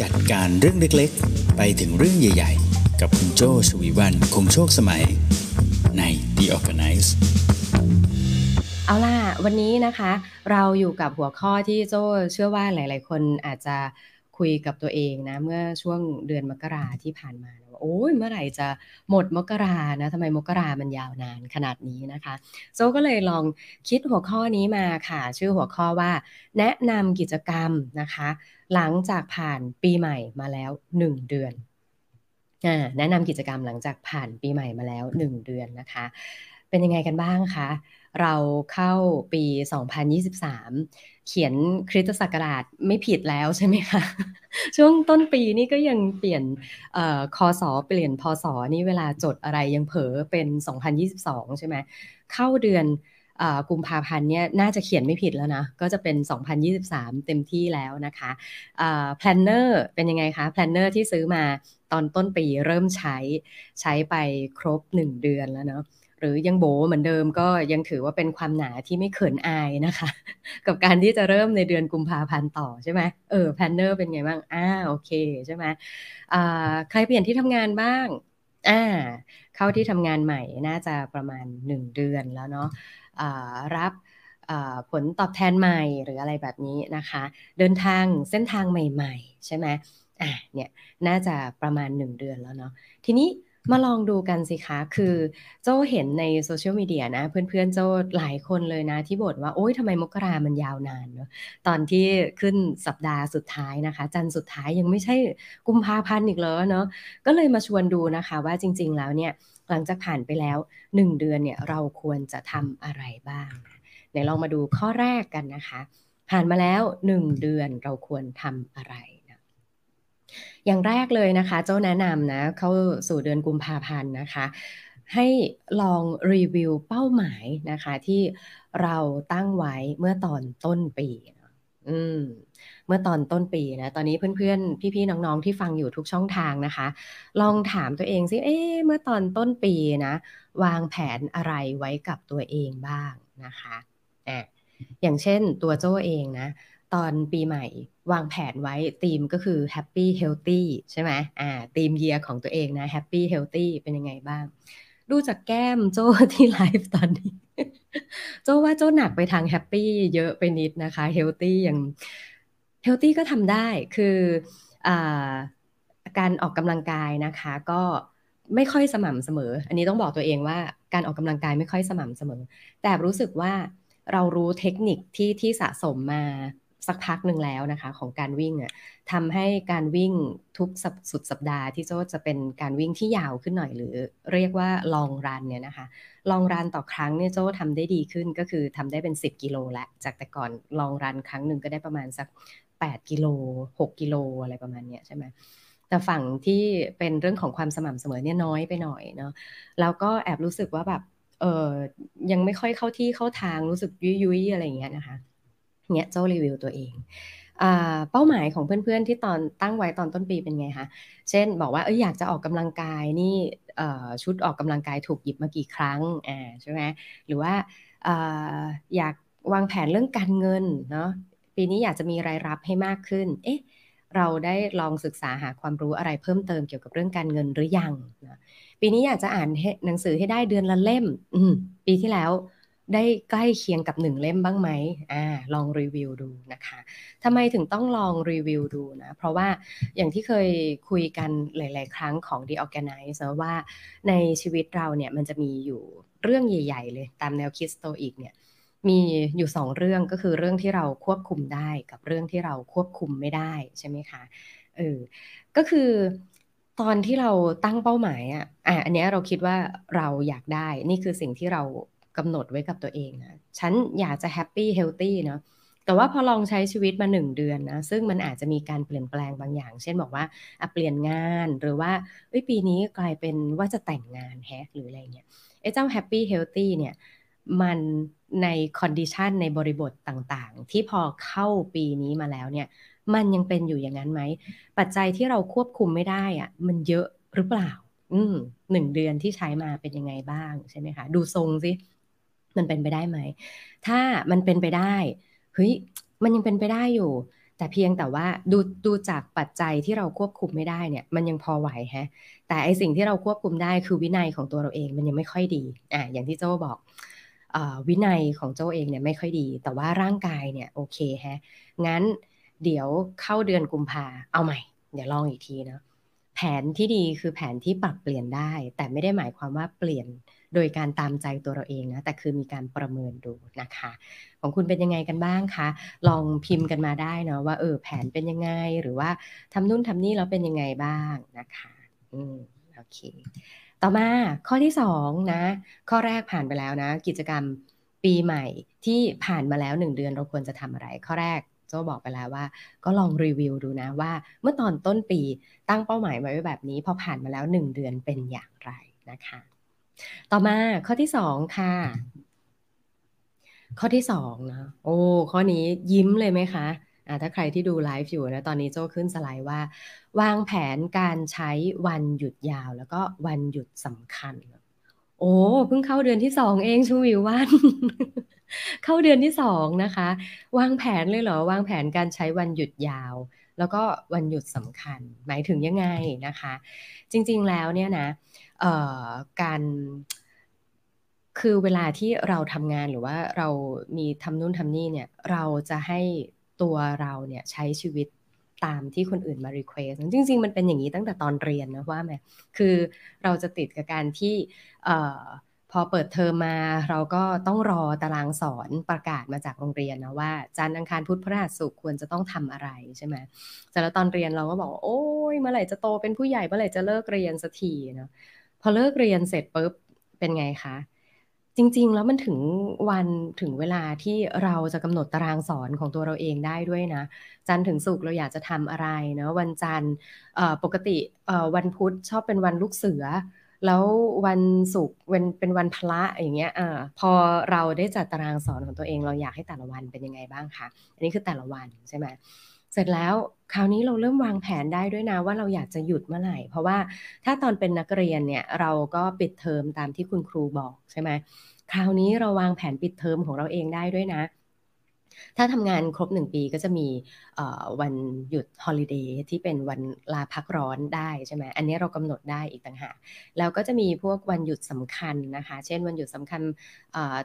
จัดการเรื่องเล็กๆ ไปถึงเรื่องใหญ่ ๆ กับคุณโจชวีวันคงโชคสมัย ใน The Organize เอาล่ะ วันนี้นะคะ เราอยู่กับหัวข้อที่โจเชื่อว่าหลาย ๆ คนอาจจะคุยกับตัวเองนะ เมื่อช่วงเดือนมกราที่ผ่านมา โอ้ยเมื่อไหร่จะหมดมกรานะทำไมมกรามันยาวนานขนาดนี้นะคะโจก็เลยลองคิดหัวข้อนี้มาค่ะ ชื่อหัวข้อว่า แนะนำกิจกรรมนะคะ หลังจากผ่านปีใหม่มาแล้ว 1 เดือนแนะนำกิจกรรมหลังจากผ่านปีใหม่มาแล้ว 1 เดือนนะคะ เป็นยังไงกันบ้างคะเราเข้าปี 2023 เขียนคริสตศักราชไม่ผิดแล้วใช่ไหมคะ ช่วงต้นปีนี่ก็ยังเปลี่ยนคอสอเปลี่ยนพศนี่เวลาจดอะไรยังเผลอเป็น 2022 ใช่ไหมเข้าเดือนกุมภาพันธ์เนี่ยน่าจะเขียนไม่ผิดแล้วนะ ก็จะเป็น 2023 เต็มที่แล้วนะคะ planner เป็นยังไงคะ planner ที่ซื้อมาตอนต้นปีเริ่มใช้ใช้ไปครบ 1 เดือนแล้วเนาะ หรือยังโบเหมือนเดิมก็ยังถือว่าเป็นความหนาที่ไม่เขินอายนะคะ กับการที่จะเริ่มในเดือนกุมภาพันธ์ต่อใช่ไหมเออ planner เป็นไงบ้างอ่าโอเคใช่ไหมอ่าใครเปลี่ยนที่ทำงานบ้างอ่าเข้าที่ทำงานใหม่น่าจะประมาณ 1 เดือนแล้วเนาะอ่ารับผลตอบแทนใหม่หรืออะไรแบบนี้นะคะ เดินทางเส้นทางใหม่ ๆ ใช่ไหมอะเนี่ยน่าจะประมาณ 1 เดือนแล้วเนาะทีนี้ มาลองดูกันสิคะ คือโจ้เห็นในโซเชียลมีเดียนะ เพื่อนๆโจ้หลายคนเลยนะ ที่บ่นว่า โอ๊ยทำไมมกรามันยาวนานเนาะตอนที่ขึ้นสัปดาห์สุดท้ายนะคะ จันสุดท้ายยังไม่ใช่กุมภาพันธ์อีกแล้วเนาะก็เลยมาชวนดูนะคะว่าจริง ๆ แล้วเนี่ยหลังจากผ่านไปแล้ว 1 เดือนเนี่ยเราควรจะทำอะไรบ้างไหนลองมาดูข้อแรกกันนะคะ ผ่านมาแล้ว 1 เดือนเราควรทำอะไร อย่างแรกเลยนะคะ เจ้าแนะนำนะ เข้าสู่เดือนกุมภาพันธ์นะคะ ให้ลองรีวิวเป้าหมายนะคะ ที่เราตั้งไว้เมื่อตอนต้นปีอืมเมื่อตอนต้นปีนะ ตอนนี้เพื่อนๆ พี่ๆ น้องๆ ที่ฟังอยู่ทุกช่องทางนะคะ ลองถามตัวเองซิเอ๊เมื่อตอนต้นปีนะ วางแผนอะไรไว้กับตัวเองบ้างนะคะอะอย่างเช่นตัวโจ้เองนะ ตอนปีใหม่วางแผนไว้ธีมก็คือ Happy Healthy ใช่ไหมอ่าธีมเยียของตัวเองนะ Happy Healthy เป็นยังไงบ้าง ดูจากแก้มโจ้ที่ไลฟ์ตอนนี้ โจ้ว่าโจ้หนักไปทาง happy เยอะไปนิดนะคะ healthy ยัง healthy ก็ทำได้คืออาการออกกำลังกายนะคะก็ไม่ค่อยสม่ำเสมอ อันนี้ต้องบอกตัวเองว่าการออกกำลังกายไม่ค่อยสม่ำเสมอ แต่รู้สึกว่าเรารู้เทคนิคที่ที่สะสมมา สักพักหนึ่งแล้วนะคะ ของการวิ่งอะทำให้การวิ่งทุกสุดสัปดาห์ที่โจจะเป็นการวิ่งที่ยาวขึ้นหน่อย หรือเรียกว่าลองรันเนี่ยนะคะลองรันต่อครั้งเนี่ยโจ้ทำได้ดีขึ้นก็คือทำได้เป็น 10 กิโลละจากแต่ก่อนลองรันครั้งหนึ่งก็ได้ประมาณสัก 8 กิโล 6 กิโลอะไรประมาณเนี้ยใช่ไหมแต่ฝั่งที่เป็นเรื่องของความสม่ำเสมอเนี่ยน้อยไปหน่อยเนาะแล้วก็แอบรู้สึกว่าแบบเออยังไม่ค่อยเข้าที่เข้าทางรู้สึกยุยยุยอะไรอย่างเงี้ยนะคะ เนี่ยเจ้ารีวิวตัวเองเป้าหมายของเพื่อนๆที่ตอนตั้งไว้ตอนต้นปีเป็นไงคะ เช่นบอกว่าเอออยากจะออกกำลังกายนี่ชุดออกกำลังกายถูกหยิบมากี่ครั้งอ่าใช่ไหมหรือว่าอยากวางแผนเรื่องการเงินเนาะปีนี้อยากจะมีรายรับให้มากขึ้น เอ๊ะเราได้ลองศึกษาหาความรู้อะไรเพิ่มเติมเกี่ยวกับเรื่องการเงินหรือยังนะปีนี้อยากจะอ่านหนังสือให้ได้เดือนละเล่ม ปีที่แล้ว ได้ใกล้เคียงกับหนึ่งเล่มบ้างไหมอ่าลองรีวิวดูนะคะทำไมถึงต้องลองรีวิวดูนะ เพราะว่าอย่างที่เคยคุยกันหลาย ๆ ครั้งของ The Organize นะว่าในชีวิตเราเนี่ยมันจะมีอยู่เรื่องใหญ่ ๆ เลยตามแนวคิสโตอีกเนี่ยมีอยู่สองเรื่องก็คือเรื่องที่เราควบคุมได้กับเรื่องที่เราควบคุมไม่ได้ใช่ไหมคะเออก็คือตอนที่เราตั้งเป้าหมายอะอะอันนี้เราคิดว่าเราอยากได้นี่คือสิ่งที่เรา กำหนดไว้กับตัวเองนะฉันอยากจะ happy healthy เนาะแต่ว่าพอลองใช้ชีวิตมาหนึ่งเดือนนะซึ่งมันอาจจะมีการเปลี่ยนแปลงบางอย่าง เช่นบอกว่าเปลี่ยนงานหรือว่าปีนี้กลายเป็นว่าจะแต่งงานแฮกหรืออะไรเงี้ยไอ้เจ้า happy healthy เนี่ยมันใน condition ในบริบทต่างๆ ที่พอเข้าปีนี้มาแล้วเนี่ยมันยังเป็นอยู่อย่างนั้นไหม ปัจจัยที่เราควบคุมไม่ได้อะมันเยอะหรือเปล่า อืมหนึ่งเดือนที่ใช้มาเป็นยังไงบ้างใช่ไหมคะ ดูทรงสิ มันเป็นไปได้ไหม ถ้ามันเป็นไปได้ เฮ้ย มันยังเป็นไปได้อยู่ แต่เพียงแต่ว่าดูดูจากปัจจัยที่เราควบคุมไม่ได้เนี่ย มันยังพอไหวฮะ แต่ไอสิ่งที่เราควบคุมได้คือวินัยของตัวเราเองมันยังไม่ค่อยดี อ่าอย่างที่โจบอกอวินัยของโจเองเนี่ยไม่ค่อยดี แต่ว่าร่างกายเนี่ยโอเคฮะ งั้นเดี๋ยวเข้าเดือนกุมภาเอาใหม่ เดี๋ยวลองอีกทีเนาะแผนที่ดีคือแผนที่ปรับเปลี่ยนได้ แต่ไม่ได้หมายความว่าเปลี่ยน โดยการตามใจตัวเราเองนะแต่คือมีการประเมินดูนะคะ ของคุณเป็นยังไงกันบ้างคะลองพิมพ์กันมาได้เนาะว่าเออแผนเป็นยังไงหรือว่าทำนู่นทำนี่แล้วเป็นยังไงบ้างนะคะอืมโอเคต่อมาข้อที่สองนะข้อแรกผ่านไปแล้วนะ กิจกรรมปีใหม่ที่ผ่านมาแล้วหนึ่งเดือนเราควรจะทำอะไร ข้อแรกโจบอกไปแล้วว่า ก็ลองรีวิวดูนะว่า เมื่อตอนต้นปีตั้งเป้าหมายไว้แบบนี้พอผ่านมาแล้วหนึ่งเดือนเป็นอย่างไรนะคะ ต่อมาข้อที่สองค่ะ ข้อที่สองนะโอ้ข้อนี้ยิ้มเลยไหมคะะถ้าใครที่ดูไลฟ์อยู่นะตอนนี้โจ้ขึ้นสไลด์ว่า วางแผนการใช้วันหยุดยาว แล้วก็วันหยุดสำคัญ โอ้เพิ่งเข้าเดือนที่สองเองชูวิววัน เข้าเดือนที่สองนะคะ วางแผนเลยเหรอ วางแผนการใช้วันหยุดยาว แล้วก็วันหยุดสำคัญ หมายถึงยังไงนะคะ จริงๆแล้วเนี่ยนะการคือเวลาที่เราทำงานหรือว่าเรามีทำนู่นทำนี่เนี่ยเราจะให้ตัวเราเนี่ยใช้ชีวิตตามที่คนอื่นมา request จริง ๆ มันเป็นอย่างนี้ตั้งแต่ตอนเรียนนะว่าไหมคือเราจะติดกับการที่ พอเปิดเทอมมาเราก็ต้องรอตารางสอนประกาศมาจากโรงเรียนนะว่าจันทร์อังคารพุธพฤหัสศุกร์ควรจะต้องทำอะไรใช่ไหมแต่แล้วตอนเรียนเราก็บอกโอ้ยเมื่อไหร่จะโตเป็นผู้ใหญ่เมื่อไหร่จะเลิกเรียนสักทีเนาะพอเลิกเรียนเสร็จปุ๊บเป็นไงคะจริง ๆ แล้วมันถึงวันถึงเวลาที่เราจะกำหนดตารางสอนของตัวเราเองได้ด้วยนะ จันทร์ถึงศุกร์เราอยากจะทำอะไรเนาะวันจันทร์ปกติวันพุธชอบเป็นวันลูกเสือ แล้ววันศุกร์เป็นเป็นวันพระอย่างเงี้ยอพอเราได้จัดตารางสอนของตัวเอง เราอยากให้แต่ละวันเป็นยังไงบ้างคะอันนี้คือแต่ละวันใช่ไหมเสร็จแล้วคราวนี้เราเริ่มวางแผนได้ด้วยนะว่าเราอยากจะหยุดเมื่อไหร่ เพราะว่าถ้าตอนเป็นนักเรียนเนี่ยเราก็ปิดเทอมตามที่คุณครูบอกใช่ไหมคราวนี้เราวางแผนปิดเทอมของเราเองได้ด้วยนะ ถ้าทำงานครบหนึ่งปีก็จะมีวันหยุดฮอลิเดย์ที่เป็นวันลาพักร้อนได้ใช่ไหมอันนี้เรากำหนดได้อีกต่างหากแล้วก็จะมีพวกวันหยุดสำคัญนะคะ เช่นวันหยุดสำคัญ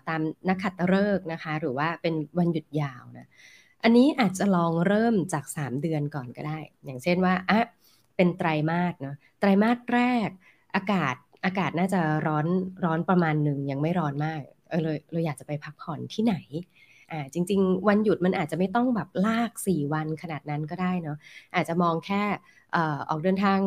ตามนักขัตฤกษ์นะคะ หรือว่าเป็นวันหยุดยาวนะอันนี้อาจจะลองเริ่มจาก 3 เดือนก่อนก็ได้ อย่างเช่นว่าอะเป็นไตรมาสเนาะไตรมาสแรกอากาศอากาศน่าจะร้อนร้อนประมาณหนึ่งยังไม่ร้อนมากเออเลยเราอยากจะไปพักผ่อนที่ไหน อ่าจริง ๆ วันหยุดมันอาจจะไม่ต้องแบบลาก 4 วันขนาดนั้นก็ได้เนาะอาจจะมองแค่ออกเดินทาง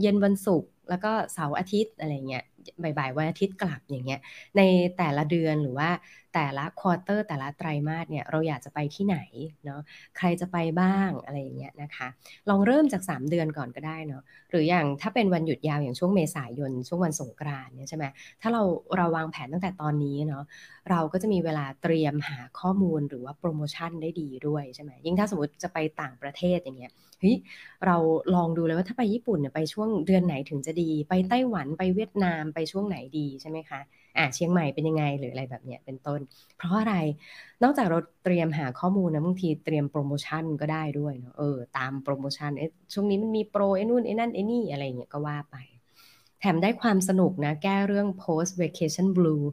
เย็นวันศุกร์แล้วก็เสาร์อาทิตย์อะไรเงี้ยบ่ายๆวันอาทิตย์กลับอย่างเงี้ยในแต่ละเดือนหรือว่า แต่ละควอเตอร์แต่ละไตรมาสเนี่ยเราอยากจะไปที่ไหนเนาะใครจะไปบ้างอะไรอย่างเงี้ยนะคะ ลองเริ่มจาก 3 เดือนก่อนก็ได้เนาะหรืออย่างถ้าเป็นวันหยุดยาวอย่างช่วงเมษายน ช่วงวันสงกรานเนี่ยใช่ไหมถ้าเราเราวางแผนตั้งแต่ตอนนี้เนาะเราก็จะมีเวลาเตรียมหาข้อมูลหรือว่าโปรโมชั่นได้ดีด้วยใช่ไหมยิ่งถ้าสมมติจะไปต่างประเทศอย่างเงี้ยเฮ้ยเราลองดูเลยว่าถ้าไปญี่ปุ่นเนี่ยไปช่วงเดือนไหนถึงจะดี ไปไต้หวันไปเวียดนามไปช่วงไหนดีใช่ไหมคะ อ่าเชียงใหม่เป็นยังไงหรืออะไรแบบเนี้ยเป็นต้น เพราะอะไรนอกจากเราเตรียมหาข้อมูลนะบางทีเตรียมโปรโมชั่นก็ได้ด้วยเนาะเออตามโปรโมชั่นเอ๊ะช่วงนี้มันมีโปรไอ้นู่นไอ้นั่นไอ้นี่อะไรเงี้ยก็ว่าไป แถมได้ความสนุกนะ แก้เรื่อง post vacation blue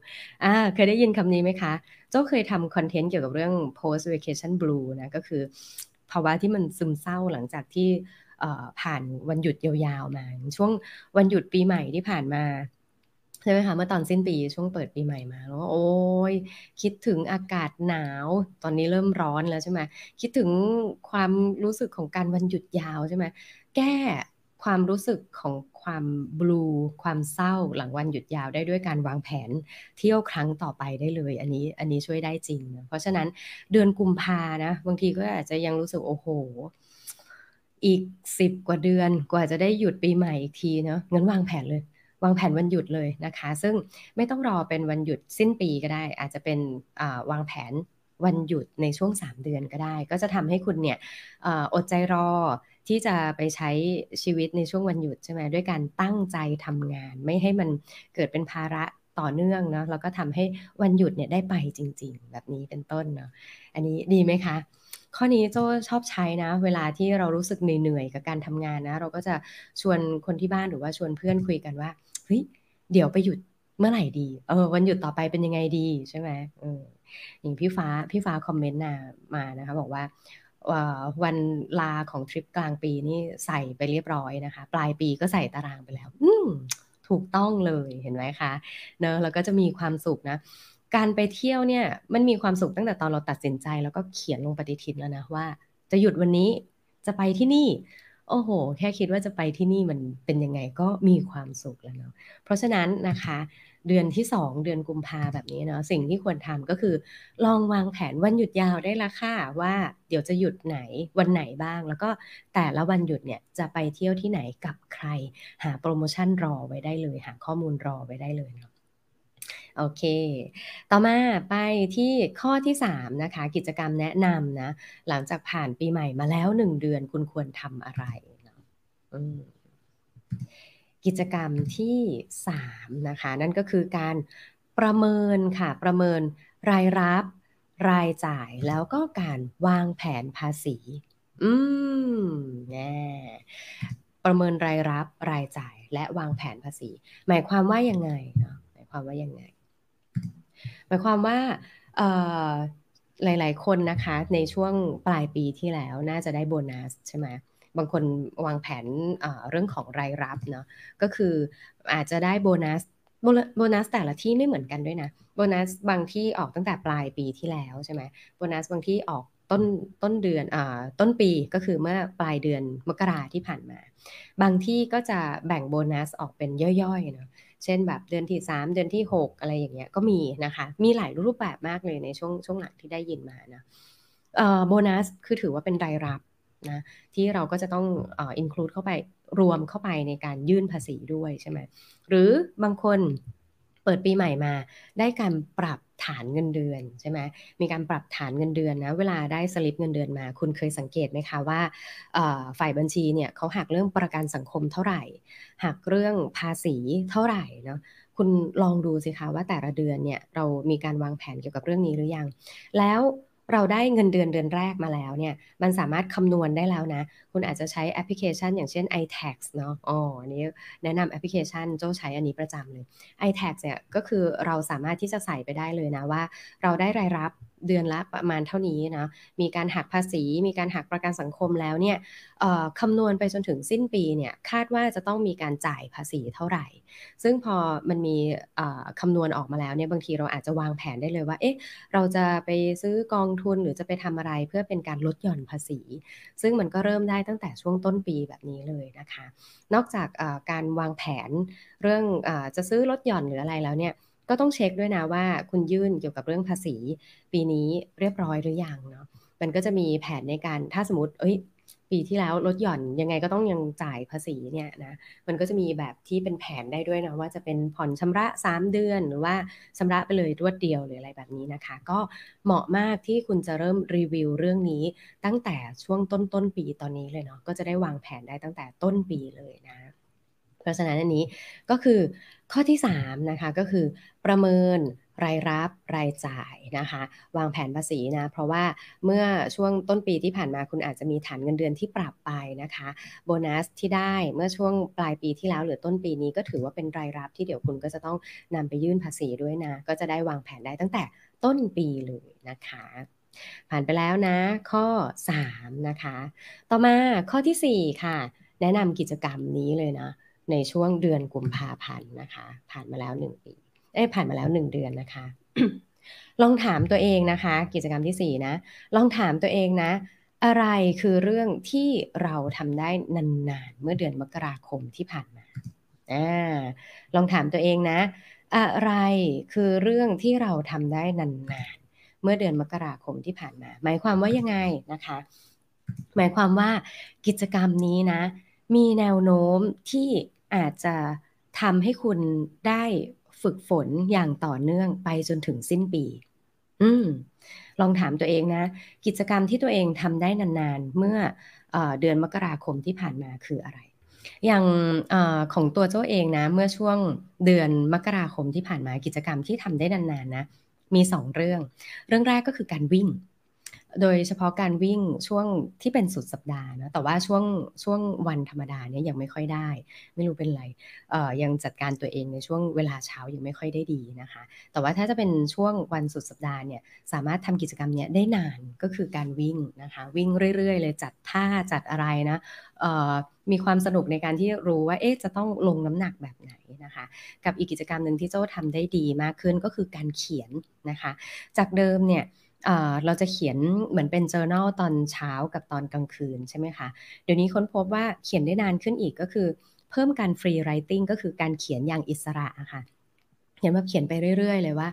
อ่าเคยได้ยินคำนี้ไหมคะ เจ้าเคยทำคอนเทนต์เกี่ยวกับเรื่อง post vacation blue นะก็คือภาวะที่มันซึมเศร้าหลังจากที่ผ่านวันหยุดยาวๆมา ช่วงวันหยุดปีใหม่ที่ผ่านมา ใช่ไหมคะเมื่อตอนสิ้นปีช่วงเปิดปีใหม่มาแล้วโอ้ยคิดถึงอากาศหนาว ตอนนี้เริ่มร้อนแล้วใช่ไหมคิดถึงความรู้สึกของการวันหยุดยาวใช่ไหมแก้ความรู้สึกของความบลูความเศร้าหลังวันหยุดยาวได้ด้วยการวางแผนเที่ยวครั้งต่อไปได้เลย อันนี้อันนี้ช่วยได้จริงนะเพราะฉะนั้นเดือนกุมภานะบางทีก็อาจจะยังรู้สึกโอ้โหอีกสิบกว่าเดือนกว่าจะได้หยุดปีใหม่อีกทีเนาะงั้นวางแผนเลย วางแผนวันหยุดเลยนะคะ ซึ่งไม่ต้องรอเป็นวันหยุดสิ้นปีก็ได้ อาจจะเป็นวางแผนวันหยุดในช่วง 3 เดือนก็ได้ ก็จะทำให้คุณเนี่ยอดใจรอที่จะไปใช้ชีวิตในช่วงวันหยุดใช่ไหมด้วยการตั้งใจทำงาน ไม่ให้มันเกิดเป็นภาระต่อเนื่องเนาะแล้วก็ทำให้วันหยุดเนี่ยได้ไปจริง ๆ แบบนี้เป็นต้นเนาะอันนี้ดีไหมคะข้อนี้โจชอบใช้นะ เวลาที่เรารู้สึกเหนื่อยๆกับการทำงานนะ เราก็จะชวนคนที่บ้านหรือว่าชวนเพื่อนคุยกันว่า เฮ้ยเดี๋ยวไปหยุดเมื่อไหร่ดี เออ วันหยุดต่อไปเป็นยังไงดีใช่ไหมเอออย่างพี่ฟ้าพี่ฟ้าคอมเมนต์มานะคะ บอกว่าวันลาของทริปกลางปีนี่ใส่ไปเรียบร้อยนะคะ ปลายปีก็ใส่ตารางไปแล้ว อืถูกต้องเลยเห็นไหมคะเนอะแล้วก็จะมีความสุขนะ การไปเที่ยวเนี่ย มันมีความสุขตั้งแต่ตอนเราตัดสินใจ แล้วก็เขียนลงปฏิทินแล้วนะว่า จะหยุดวันนี้จะไปที่นี่ โอ้โห แค่คิดว่าจะไปที่นี่มันเป็นยังไงก็มีความสุขแล้วเนาะเพราะฉะนั้นนะคะ เดือนที่ 2 เดือนกุมภาแบบนี้เนาะสิ่งที่ควรทำก็คือ ลองวางแผนวันหยุดยาวได้ละค่ะว่าเดี๋ยวจะหยุดไหนวันไหนบ้าง แล้วก็แต่ละวันหยุดเนี่ยจะไปเที่ยวที่ไหนกับใคร หาโปรโมชั่นรอไว้ได้เลย หาข้อมูลรอไว้ได้เลยเนาะ โอเค ต่อมาไปที่ข้อที่ 3 นะคะ กิจกรรมแนะนำนะ หลังจากผ่านปีใหม่มาแล้ว 1 เดือนคุณควรทำอะไรเนาะกิจกรรมที่ 3 นะคะ นั่นก็คือการประเมินค่ะ ประเมินรายรับรายจ่ายแล้วก็การวางแผนภาษี อืมแน่ประเมินรายรับรายจ่ายและวางแผนภาษี หมายความว่ายังไงเนาะหมายความว่ายังไง มายความว่าหลาย ๆ คนนะคะ ในช่วงปลายปีที่แล้วน่าจะได้โบนัสใช่ไหมบางคนวางแผนเรื่องของรายรับเนาะก็คืออาจจะได้โบนัสโบนัสแต่ละที่ไม่เหมือนกันด้วยนะโบนัสบางที่ออกตั้งแต่ปลายปีที่แล้วใช่ไหมโบนัสบางที่ออกต้นต้นเดือนอ่าต้นปีก็คือเมื่อปลายเดือนมกราที่ผ่านมา บางที่ก็จะแบ่งโบนัสออกเป็นย่อยๆเนาะ เช่นแบบเดือนที่ 3 เดือนที่ 6 อะไรอย่างเงี้ยก็มีนะคะ มีหลายรูปแบบมากเลยในช่วงช่วงหลังที่ได้ยินมานะโบนัสคือถือว่าเป็นรายรับนะที่เราก็จะต้องอินคลูดเข้าไปรวมเข้าไปในการยื่นภาษีด้วยใช่ไหมหรือบางคน เปิดปีใหม่มา ได้การปรับฐานเงินเดือนใช่ไหมมีการปรับฐานเงินเดือนนะเวลาได้สลิปเงินเดือนมา คุณเคยสังเกตไหมคะว่าฝ่ายบัญชีเนี่ยเขาหักเรื่องประกันสังคมเท่าไหร่หักเรื่องภาษีเท่าไหร่เนาะคุณลองดูสิคะว่าแต่ละเดือนเนี่ยเรามีการวางแผนเกี่ยวกับเรื่องนี้หรือยัง แล้ว เราได้เงินเดือนเดือนแรกมาแล้วเนี่ย มันสามารถคำนวณได้แล้วนะ คุณอาจจะใช้แอปพลิเคชัน อย่างเช่น iTax เนาะอ๋ออันนี้แนะนำแอปพลิเคชันโจ้ใช้อันนี้ประจำเลย iTax เนี่ยก็คือเราสามารถที่จะใส่ไปได้เลยนะว่า เราได้รายรับ เดือนละประมาณเท่านี้นะ มีการหักภาษี มีการหักประกันสังคมแล้วเนี่ยคำนวณไปจนถึงสิ้นปีเนี่ยคาดว่าจะต้องมีการจ่ายภาษีเท่าไหร่ ซึ่งพอมันมีคำนวณออกมาแล้วเนี่ยบางทีเราอาจจะวางแผนได้เลยว่า เอ๊ะ เราจะไปซื้อกองทุนหรือจะไปทำอะไรเพื่อเป็นการลดหย่อนภาษี ซึ่งมันก็เริ่มได้ตั้งแต่ช่วงต้นปีแบบนี้เลยนะคะ นอกจากการวางแผนเรื่องอจะซื้อลดหย่อนหรืออะไรแล้วเนี่ย ก็ต้องเช็คด้วยนะว่าคุณยื่นเกี่ยวกับเรื่องภาษี ปีนี้เรียบร้อยหรือยังเนาะมันก็จะมีแผนในการถ้าสมมติเอ้ยปีที่แล้วลดหย่อนยังไงก็ต้องยังจ่ายภาษีเนี่ยนะมันก็จะมีแบบที่เป็นแผนได้ด้วยนะว่าจะเป็นผ่อนชำระ 3 เดือน หรือว่าชำระไปเลยรวดเดียวหรืออะไรแบบนี้นะคะ ก็เหมาะมากที่คุณจะเริ่มรีวิวเรื่องนี้ ตั้งแต่ช่วงต้นต้นปีตอนนี้เลยเนาะก็จะได้วางแผนได้ตั้งแต่ต้นปีเลยนะ เพราะฉะนั้นอันนี้ก็คือ ข้อที่3นะคะก็คือประเมินรายรับรายจ่ายนะคะ วางแผนภาษีนะเพราะว่าเมื่อช่วงต้นปีที่ผ่านมาคุณอาจจะมีฐานเงินเดือนที่ปรับไปนะคะ โบนัสที่ได้เมื่อช่วงปลายปีที่แล้วหรือต้นปีนี้ก็ถือว่าเป็นรายรับที่เดี๋ยวคุณก็จะต้องนำไปยื่นภาษีด้วยนะ ก็จะได้วางแผนได้ตั้งแต่ต้นปีเลยนะคะผ่านไปแล้วนะ ข้อ 3 นะคะ ต่อมาข้อที่ 4 ค่ะ แนะนำกิจกรรมนี้เลยนะ ในช่วงเดือนกุมภาพันธ์นะคะ ผ่านมาแล้วหนึ่งปีเอ้ผ่านมาแล้วหนึ่งเดือนนะคะ ลองถามตัวเองนะคะ กิจกรรมที่สี่นะ ลองถามตัวเองนะ อะไรคือเรื่องที่เราทำได้นานๆ เมื่อเดือนมกราคมที่ผ่านมาอ่าลองถามตัวเองนะ อะไรคือเรื่องที่เราทำได้นานๆ เมื่อเดือนมกราคมที่ผ่านมา หมายความว่ายังไงนะคะ หมายความว่ากิจกรรมนี้นะ มีแนวโน้มที่ อาจจะทำให้คุณได้ฝึกฝนอย่างต่อเนื่องไปจนถึงสิ้นปี อืม ลองถามตัวเองนะ กิจกรรมที่ตัวเองทำได้นานๆ เมื่อเอเดือนมกราคมที่ผ่านมาคืออะไร อย่างอของตัวเจ้าเองนะ เมื่อช่วงเดือนมกราคมที่ผ่านมากิจกรรมที่ทำได้นานๆนะ มีสองเรื่อง เรื่องแรกก็คือการวิ่ง โดยเฉพาะการวิ่งช่วงที่เป็นสุดสัปดาห์นะแต่ว่าช่วงช่วงวันธรรมดาเนี่ยยังไม่ค่อยได้ ไม่รู้เป็นไรเอ่อยังจัดการตัวเองในช่วงเวลาเช้ายังไม่ค่อยได้ดีนะคะ แต่ว่าถ้าจะเป็นช่วงวันสุดสัปดาห์เนี่ยสามารถทำกิจกรรมเนี้ยได้นานก็คือการวิ่งนะคะวิ่งเรื่อย ๆ เลยจัดท่าจัดอะไรนะเอ่อมีความสนุกในการที่รู้ว่าเอ๊ะจะต้องลงน้ำหนักแบบไหนนะคะ กับอีกกิจกรรมหนึ่งที่โจ้าทำได้ดีมากขึ้นก็คือการเขียนนะคะ จากเดิมเนี่ย เราจะเขียนเหมือนเป็น journal ตอนเช้ากับตอนกลางคืนใช่ไหมคะ เดี๋ยวนี้ค้นพบว่าเขียนได้นานขึ้นอีกก็คือ เพิ่มการ free writing ก็คือการเขียนอย่างอิสระะค่ะ เขียนแบบเขียนไปเรื่อย ๆ เลยว่า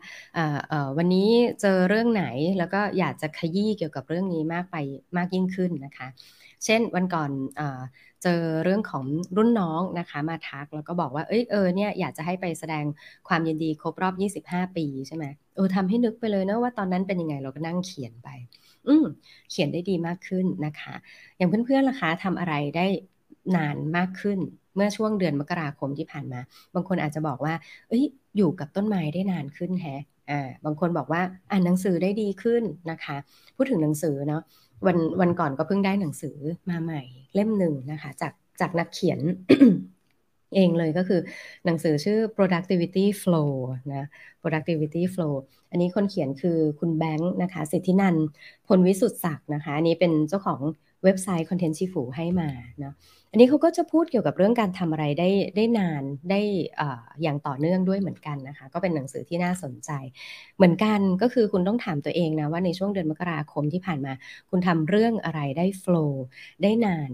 วันนี้เจอเรื่องไหนแล้วก็อยากจะขยี้เกี่ยวกับเรื่องนี้มากไปมากยิ่งขึ้นนะคะ เช่นวันก่อนเจอเรื่องของรุ่นน้องนะคะมาทักแล้วก็บอกว่าเอ้ยเออเนี่ยอยากจะให้ไปแสดงความยินดีครบรอบ 25 ปีใช่ไหมเออทำให้นึกไปเลยนะว่าตอนนั้นเป็นยังไงเราก็นั่งเขียนไป อืมเขียนได้ดีมากขึ้นนะคะ อย่างเพื่อนๆล่ะคะทำอะไรได้นานมากขึ้น เมื่อช่วงเดือนมกราคมที่ผ่านมา บางคนอาจจะบอกว่า เอ้ย อยู่กับต้นไม้ได้นานขึ้นแฮะอ่าบางคนบอกว่าอ่านหนังสือได้ดีขึ้นนะคะ พูดถึงหนังสือเนาะวันวันก่อนก็เพิ่งได้หนังสือมาใหม่เล่มหนึ่งนะคะ จากจากนักเขียนเองเลยก็คือหนังสือชื่อ productivity flow นะ productivity flow อันนี้คนเขียนคือคุณแบงค์นะคะ สิทธินันพลวิสุทธ์ศักดิ์นะคะ อันนี้เป็นเจ้าของ เว็บไซต์คอนเทนต์ชีฟูให้มาเนาะอันนี้เขาก็จะพูดเกี่ยวกับเรื่องการทำอะไรได้ได้นานได้อย่างต่อเนื่องด้วยเหมือนกันนะคะ ก็เป็นหนังสือที่น่าสนใจ เหมือนกันก็คือคุณต้องถามตัวเองนะว่าในช่วงเดือนมกราคมที่ผ่านมา คุณทำเรื่องอะไรได้โฟล์ได้นาน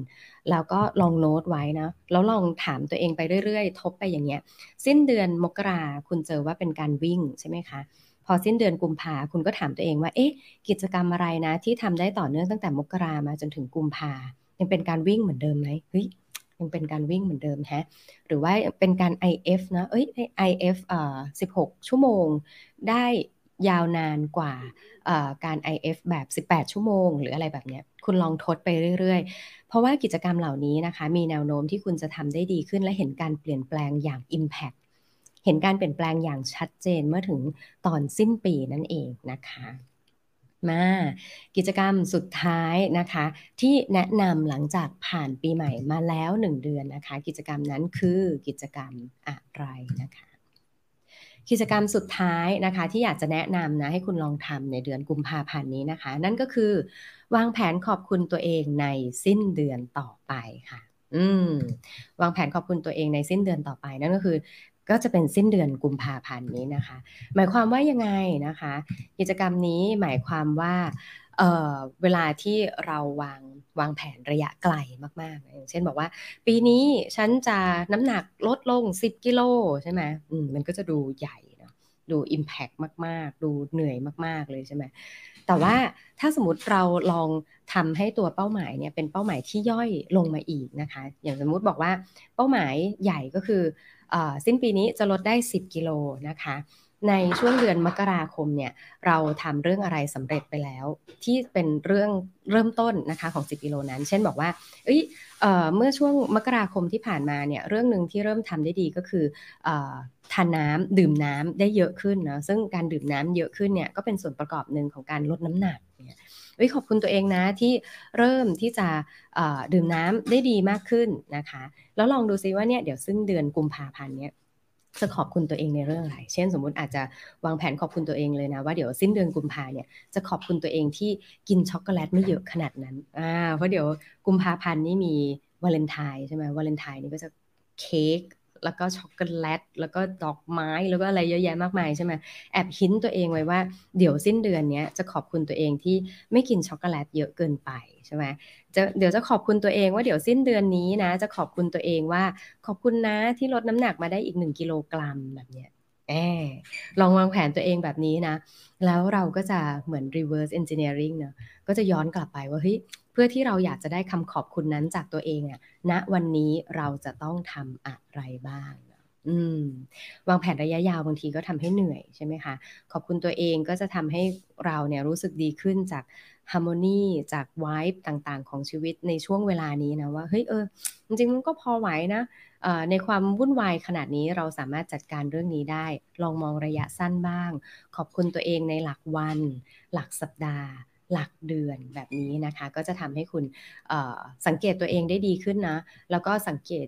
แล้วก็ลองโน้ตไว้นะแล้วลองถามตัวเองไปเรื่อยๆ ทบไปอย่างเงี้ย สิ้นเดือนมกราคุณเจอว่าเป็นการวิ่งใช่ไหมคะ พอสิ้นเดือนกุมภาคุณก็ถามตัวเองว่า เอ๊ะ กิจกรรมอะไรนะ ที่ทำได้ต่อเนื่องตั้งแต่มกรามาจนถึงกุมภายังเป็นการวิ่งเหมือนเดิมไหมเฮ้ยยังเป็นการวิ่งเหมือนเดิมฮะ หรือว่าเป็นการ IF นะเอ้ย IF เอ่อ16 ชั่วโมง ได้ยาวนานกว่าการ IF แบบ 18 ชั่วโมง หรืออะไรแบบเนี้ย คุณลองทดไปเรื่อย ๆ เพราะว่ากิจกรรมเหล่านี้นะคะ มีแนวโน้มที่คุณจะทำได้ดีขึ้นและเห็นการเปลี่ยนแปลงอย่าง Impact เห็นการเปลี่ยนแปลงอย่างชัดเจนเมื่อถึงตอนสิ้นปีนั่นเองนะคะมากิจกรรมสุดท้ายนะคะ ที่แนะนำหลังจากผ่านปีใหม่มาแล้ว 1 เดือนนะคะ กิจกรรมนั้นคือกิจกรรมอะไรนะคะ กิจกรรมสุดท้ายนะคะ ที่อยากจะแนะนำนะให้คุณลองทำในเดือนกุมภาพันธ์นี้นะคะ นั่นก็คือ วางแผนขอบคุณตัวเองในสิ้นเดือนต่อไปค่ะ อืมวางแผนขอบคุณตัวเองในสิ้นเดือนต่อไปนั่นก็คือ ก็จะเป็นสิ้นเดือนกุมภาพันธ์นี้นะคะ หมายความว่ายังไงนะคะ กิจกรรมนี้หมายความว่าเเวลาที่เราวางวางแผนระยะไกลมากๆ อย่างเช่นบอกว่า ปีนี้ฉันจะน้ำหนักลดลง 10 กิโลใช่ไหมมมันก็จะดูใหญ่ ดู Impact มาก ๆ ดูเหนื่อยมาก ๆ เลยใช่ไหมแต่ว่าถ้าสมมติเราลองทำให้ตัวเป้าหมายเนี่ยเป็นเป้าหมายที่ย่อยลงมาอีกนะคะ อย่างสมมุติบอกว่าเป้าหมายใหญ่ก็คือสิ้นปีนี้จะลดได้ 10 กิโลนะคะ ในช่วงเดือนมกราคมเนี่ยเราทำเรื่องอะไรสำเร็จไปแล้ว ที่เป็นเรื่องเริ่มต้นนะคะของ 10กิโลนั้น เช่นบอกว่าเอ้ยเเมื่อช่วงมกราคมที่ผ่านมาเนี่ยเรื่องหนึ่งที่เริ่มทำได้ดีก็คืออทานน้ำดื่มน้ำได้เยอะขึ้นนะซึ่งการดื่มน้ำเยอะขึ้นเนี่ยก็เป็นส่วนประกอบหนึ่งของการลดน้ำหนักเนี่ยวิขอบคุณตัวเองนะที่เริ่มที่จะดื่มน้ำได้ดีมากขึ้นนะคะ แล้วลองดูซิว่าเนี่ยเดี๋ยวซึ่งเดือนกุมภาพันธ์เนี่ย จะขอบคุณตัวเองในเรื่องอะไร เช่น สมมุติอาจจะวางแผนขอบคุณตัวเองเลยนะ ว่าเดี๋ยวสิ้นเดือนกุมภาเนี่ยจะขอบคุณตัวเองที่กินช็อกโกแลตไม่เยอะขนาดนั้นอ่าเพราะเดี๋ยวกุมภาพันธ์นี่มีวาเลนไทน์ใช่ไหมวาเลนไทน์นี่ก็จะเค้ก แล้วก็ช็อกโกแลต แล้วก็ดอกไม้ แล้วก็อะไรเยอะแยะมากมายใช่ไหมแอบหินตัวเองไว้ว่าเดี๋ยวสิ้นเดือนนี้จะขอบคุณตัวเองที่ไม่กินช็อกโกแลตเยอะเกินไปใช่ไหมจะเดี๋ยวจะขอบคุณตัวเองว่าเดี๋ยวสิ้นเดือนนี้นะ จะขอบคุณตัวเองว่าขอบคุณนะที่ลดน้ำหนักมาได้อีกหนึ่งกิโลกรัมแบบเนี้ยแอบลองวางแผนตัวเองแบบนี้นะ แล้วเราก็จะเหมือน reverse engineering เนะก็จะย้อนกลับไปว่าเฮ้ย เพื่อที่เราอยากจะได้คำขอบคุณนั้นจากตัวเองอะณวันนี้เราจะต้องทำอะไรบ้างอืมวางแผนระยะยาวบางทีก็ทำให้เหนื่อยใช่ไหมคะ ขอบคุณตัวเองก็จะทำให้เราเนี่ยรู้สึกดีขึ้นจากฮาร์โมนีจากวายต่างๆ ของชีวิตในช่วงเวลานี้นะว่าเฮ้ยเออจริงๆมันก็พอไหวนะในความวุ่นวายขนาดนี้เราสามารถจัดการเรื่องนี้ได้ ลองมองระยะสั้นบ้าง ขอบคุณตัวเองในหลักวัน หลักสัปดาห์ หลักเดือนแบบนี้นะคะ ก็จะทำให้คุณสังเกตตัวเองได้ดีขึ้นนะ แล้วก็สังเกต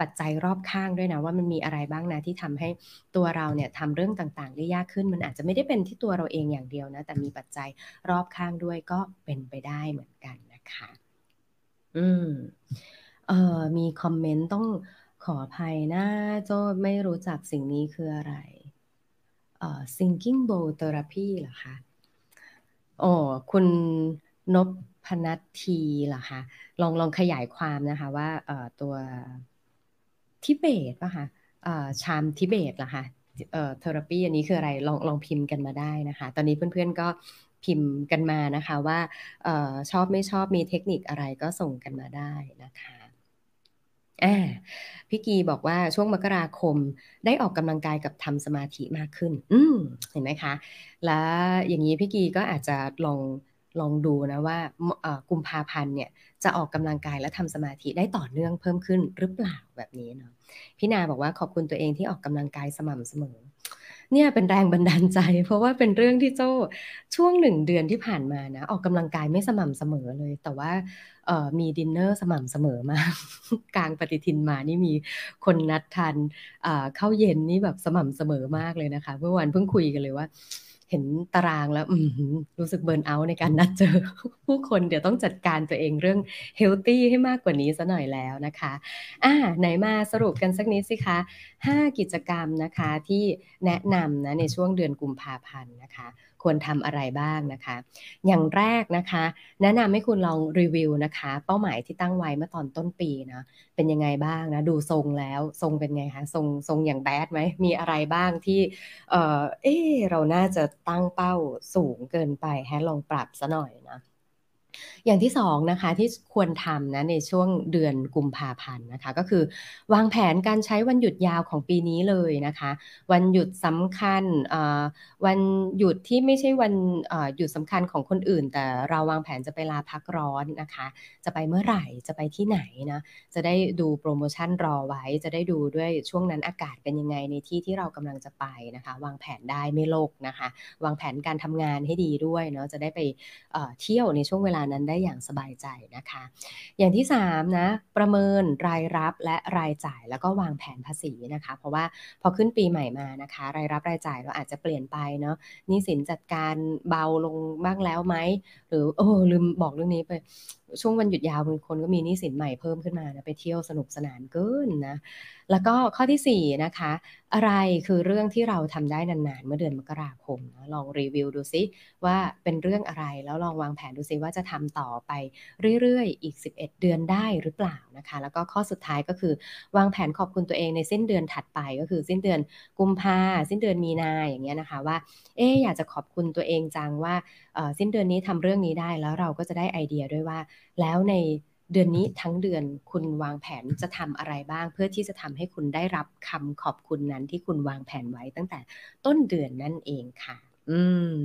ปัจจัยรอบข้างด้วยนะ ว่ามันมีอะไรบ้างนะที่ทำให้ตัวเราเนี่ยทำเรื่องต่างๆ ได้ยากขึ้น มันอาจจะไม่ได้เป็นที่ตัวเราเองอย่างเดียวนะ แต่มีปัจจัยรอบข้างด้วยก็เป็นไปได้เหมือนกันนะคะ อืมเอ่อมีคอมเมนต์ต้องขออภัยนะโจไม่รู้จักสิ่งนี้คืออะไรเอ่อ thinking bowl therapy เหรอคะ โอ้คุณนบพนัททีเหรอคะลองลองขยายความนะคะว่าเอ่อตัวทิเบตป่ะคะชามทิเบตเหรอคะเอ่อเทอราปีอันนี้คืออะไรลองลองพิมพ์กันมาได้นะคะ ตอนนี้เพื่อนๆก็พิมพ์กันมานะคะว่าออชอบไม่ชอบมีเทคนิคอะไรก็ส่งกันมาได้นะคะ อ่าพี่กีบอกว่าช่วงมกราคมได้ออกกำลังกายกับทำสมาธิมากขึ้น อืมเห็นไหมคะ แล้วอย่างนี้พี่กีก็อาจจะลองลองดูนะว่ากุมภาพันธ์เนี่ยจะออกกำลังกายและทำสมาธิได้ต่อเนื่องเพิ่มขึ้นหรือเปล่าแบบนี้เนาะพี่นาบอกว่าขอบคุณตัวเองที่ออกกำลังกายสม่ำเสมอ เนี่ยเป็นแรงบันดาลใจ เพราะว่าเป็นเรื่องที่โจ้ช่วงหนึ่งเดือนที่ผ่านมานะ ออกกำลังกายไม่สม่ำเสมอเลย แต่ว่ามีดินเนอร์สม่ำเสมอมากกลางปฏิทินมานี่มีคนนัดทานเข้าเย็นนี่แบบสม่ำเสมอมากเลยนะคะ เมื่อวานเพิ่งคุยกันเลยว่า เห็นตารางแล้วรู้สึกเบิร์นเอาท์ในการนัดเจอ ผู้คนเดี๋ยวต้องจัดการตัวเองเรื่องเฮลตี้ให้มากกว่านี้ซะหน่อยแล้วนะคะอ่าไหนมาสรุปกันสักนิดสิคะ 5 กิจกรรมนะคะที่แนะนำนะในช่วงเดือนกุมภาพันธ์นะคะ ควรทำอะไรบ้างนะคะ อย่างแรกนะคะ แนะนำให้คุณลองรีวิวนะคะ เป้าหมายที่ตั้งไว้เมื่อตอนต้นปีนะเป็นยังไงบ้างนะดูทรงแล้วทรงเป็นไงคะทรงทรงอย่างแบดไหมมีอะไรบ้างที่เออเออเราน่าจะตั้งเป้าสูงเกินไปแฮลองปรับซะหน่อยนะ อย่างที่สองนะคะที่ควรทำนะในช่วงเดือนกุมภาพันธ์นะคะ ก็คือวางแผนการใช้วันหยุดยาวของปีนี้เลยนะคะ วันหยุดสำคัญวันหยุดที่ไม่ใช่วันหยุดสำคัญของคนอื่น แต่เราวางแผนจะไปลาพักร้อนนะคะ จะไปเมื่อไหร่จะไปที่ไหนนะจะได้ดูโปรโมชั่นรอไว้ จะได้ดูด้วยช่วงนั้นอากาศเป็นยังไงในที่ที่เรากำลังจะไปนะคะ วางแผนได้ไม่โลกนะคะ วางแผนการทำงานให้ดีด้วยเนาะจะได้ไปเที่ยวในช่วงเวลานั้นได้อย่างสบายใจนะคะ อย่างที่3นะประเมินรายรับและรายจ่ายแล้วก็วางแผนภาษีนะคะ เพราะว่าพอขึ้นปีใหม่มานะคะ รายรับรายจ่ายเราอาจจะเปลี่ยนไปเนาะนี่สินจัดการเบาลงบ้างแล้วไหมหรือโอ้ลืมบอกเรื่องนี้ไป ช่วงวันหยุดยาวบางคนก็มีหนี้สินใหม่เพิ่มขึ้นมานะไปเที่ยวสนุกสนานเกินนะแล้วก็ข้อที่4นะคะ อะไรคือเรื่องที่เราทำได้นานๆ เมื่อเดือนมกราคมนะลองรีวิวดูซิว่าเป็นเรื่องอะไรแล้วลองวางแผนดูซิว่าจะทำต่อไปเรื่อยๆอีก 11 เดือนได้หรือเปล่านะคะ แล้วก็ข้อสุดท้ายก็คือวางแผนขอบคุณตัวเองในสิ้นเดือนถัดไปก็คือสิ้นเดือนกุมภาสิ้นเดือนมีนาอย่างเงี้ยนะคะว่าเอ๊อยากจะขอบคุณตัวเองจังว่า สิ้นเดือนนี้ทำเรื่องนี้ได้แล้วเราก็จะได้ไอเดียด้วยว่า แล้วในเดือนนี้ทั้งเดือนคุณวางแผนจะทำอะไรบ้าง เพื่อที่จะทำให้คุณได้รับคำขอบคุณนั้นที่คุณวางแผนไว้ตั้งแต่ต้นเดือนนั่นเองค่ะ อืม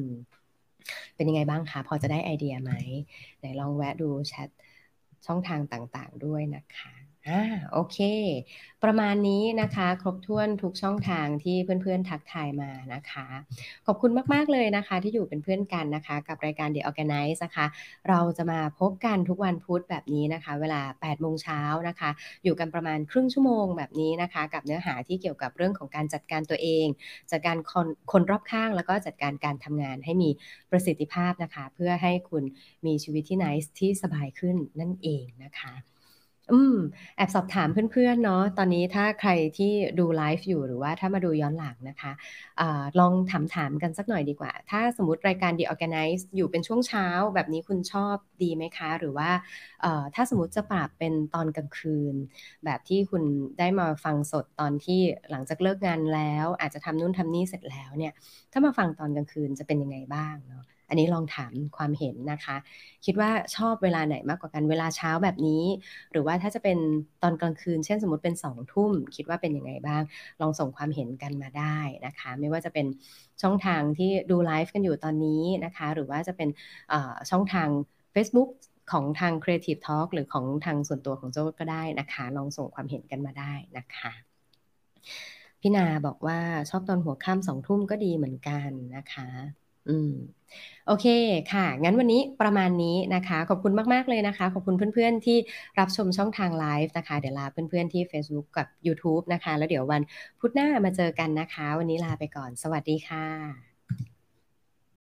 เป็นยังไงบ้างคะพอจะได้ไอเดียไหมไหนลองแวะดูแชทช่องทางต่างๆด้วยนะคะ อ่าโอเค ประมาณนี้นะคะ ครบถ้วนทุกช่องทางที่เพื่อนๆทักทายมานะคะ ขอบคุณมากๆเลยนะคะ ที่อยู่เป็นเพื่อนกันนะคะ กับรายการ The Organize นะคะ เราจะมาพบกันทุกวันพุธแบบนี้นะคะ เวลา8โมงเช้านะคะ อยู่กันประมาณครึ่งชั่วโมงแบบนี้นะคะ กับเนื้อหาที่เกี่ยวกับเรื่องของการจัดการตัวเอง จัดการคนคนรอบข้างแล้วก็จัดการการทำงานให้มีประสิทธิภาพนะคะ เพื่อให้คุณมีชีวิตที่นิสที่สบายขึ้นนั่นเองนะคะ อืม แอบสอบถามเพื่อนๆเนาะ ตอนนี้ถ้าใครที่ดูไลฟ์อยู่หรือว่าถ้ามาดูย้อนหลังนะคะอลองถามถามกันสักหน่อยดีกว่า ถ้าสมมติรายการ The Organize อยู่เป็นช่วงเช้าแบบนี้คุณชอบดีไหมคะ หรือว่าถ้าสมมติจะปรับเป็นตอนกลางคืน แบบที่คุณได้มาฟังสดตอนที่หลังจากเลิกงานแล้ว อาจจะทำนู่นทำนี่เสร็จแล้วเนี่ย ถ้ามาฟังตอนกลางคืนจะเป็นยังไงบ้างเนาะ อันนี้ลองถามความเห็นนะคะ คิดว่าชอบเวลาไหนมากกว่ากันเวลาเช้าแบบนี้ หรือว่าถ้าจะเป็นตอนกลางคืน เช่นสมมติเป็นสองทุ่ม คิดว่าเป็นยังไงบ้าง ลองส่งความเห็นกันมาได้นะคะ ไม่ว่าจะเป็นช่องทางที่ดูไลฟ์กันอยู่ตอนนี้นะคะ หรือว่าจะเป็นช่องทาง Facebook ของทาง Creative Talk หรือของทางส่วนตัวของโจ้ก็ได้นะคะ ลองส่งความเห็นกันมาได้นะคะพี่นาบอกว่าชอบตอนหัวค่ำสองทุ่มก็ดีเหมือนกันนะคะ อืมโอเคค่ะ งั้นวันนี้ประมาณนี้นะคะ ขอบคุณมาก ๆ เลยนะคะ ขอบคุณเพื่อน ๆ ที่รับชมช่องทางไลฟ์นะคะ เดี๋ยวลาเพื่อน ๆ ที่ Facebook กับ YouTube นะคะ แล้วเดี๋ยววันพุธหน้ามาเจอกันนะคะ วันนี้ลาไปก่อน สวัสดีค่ะ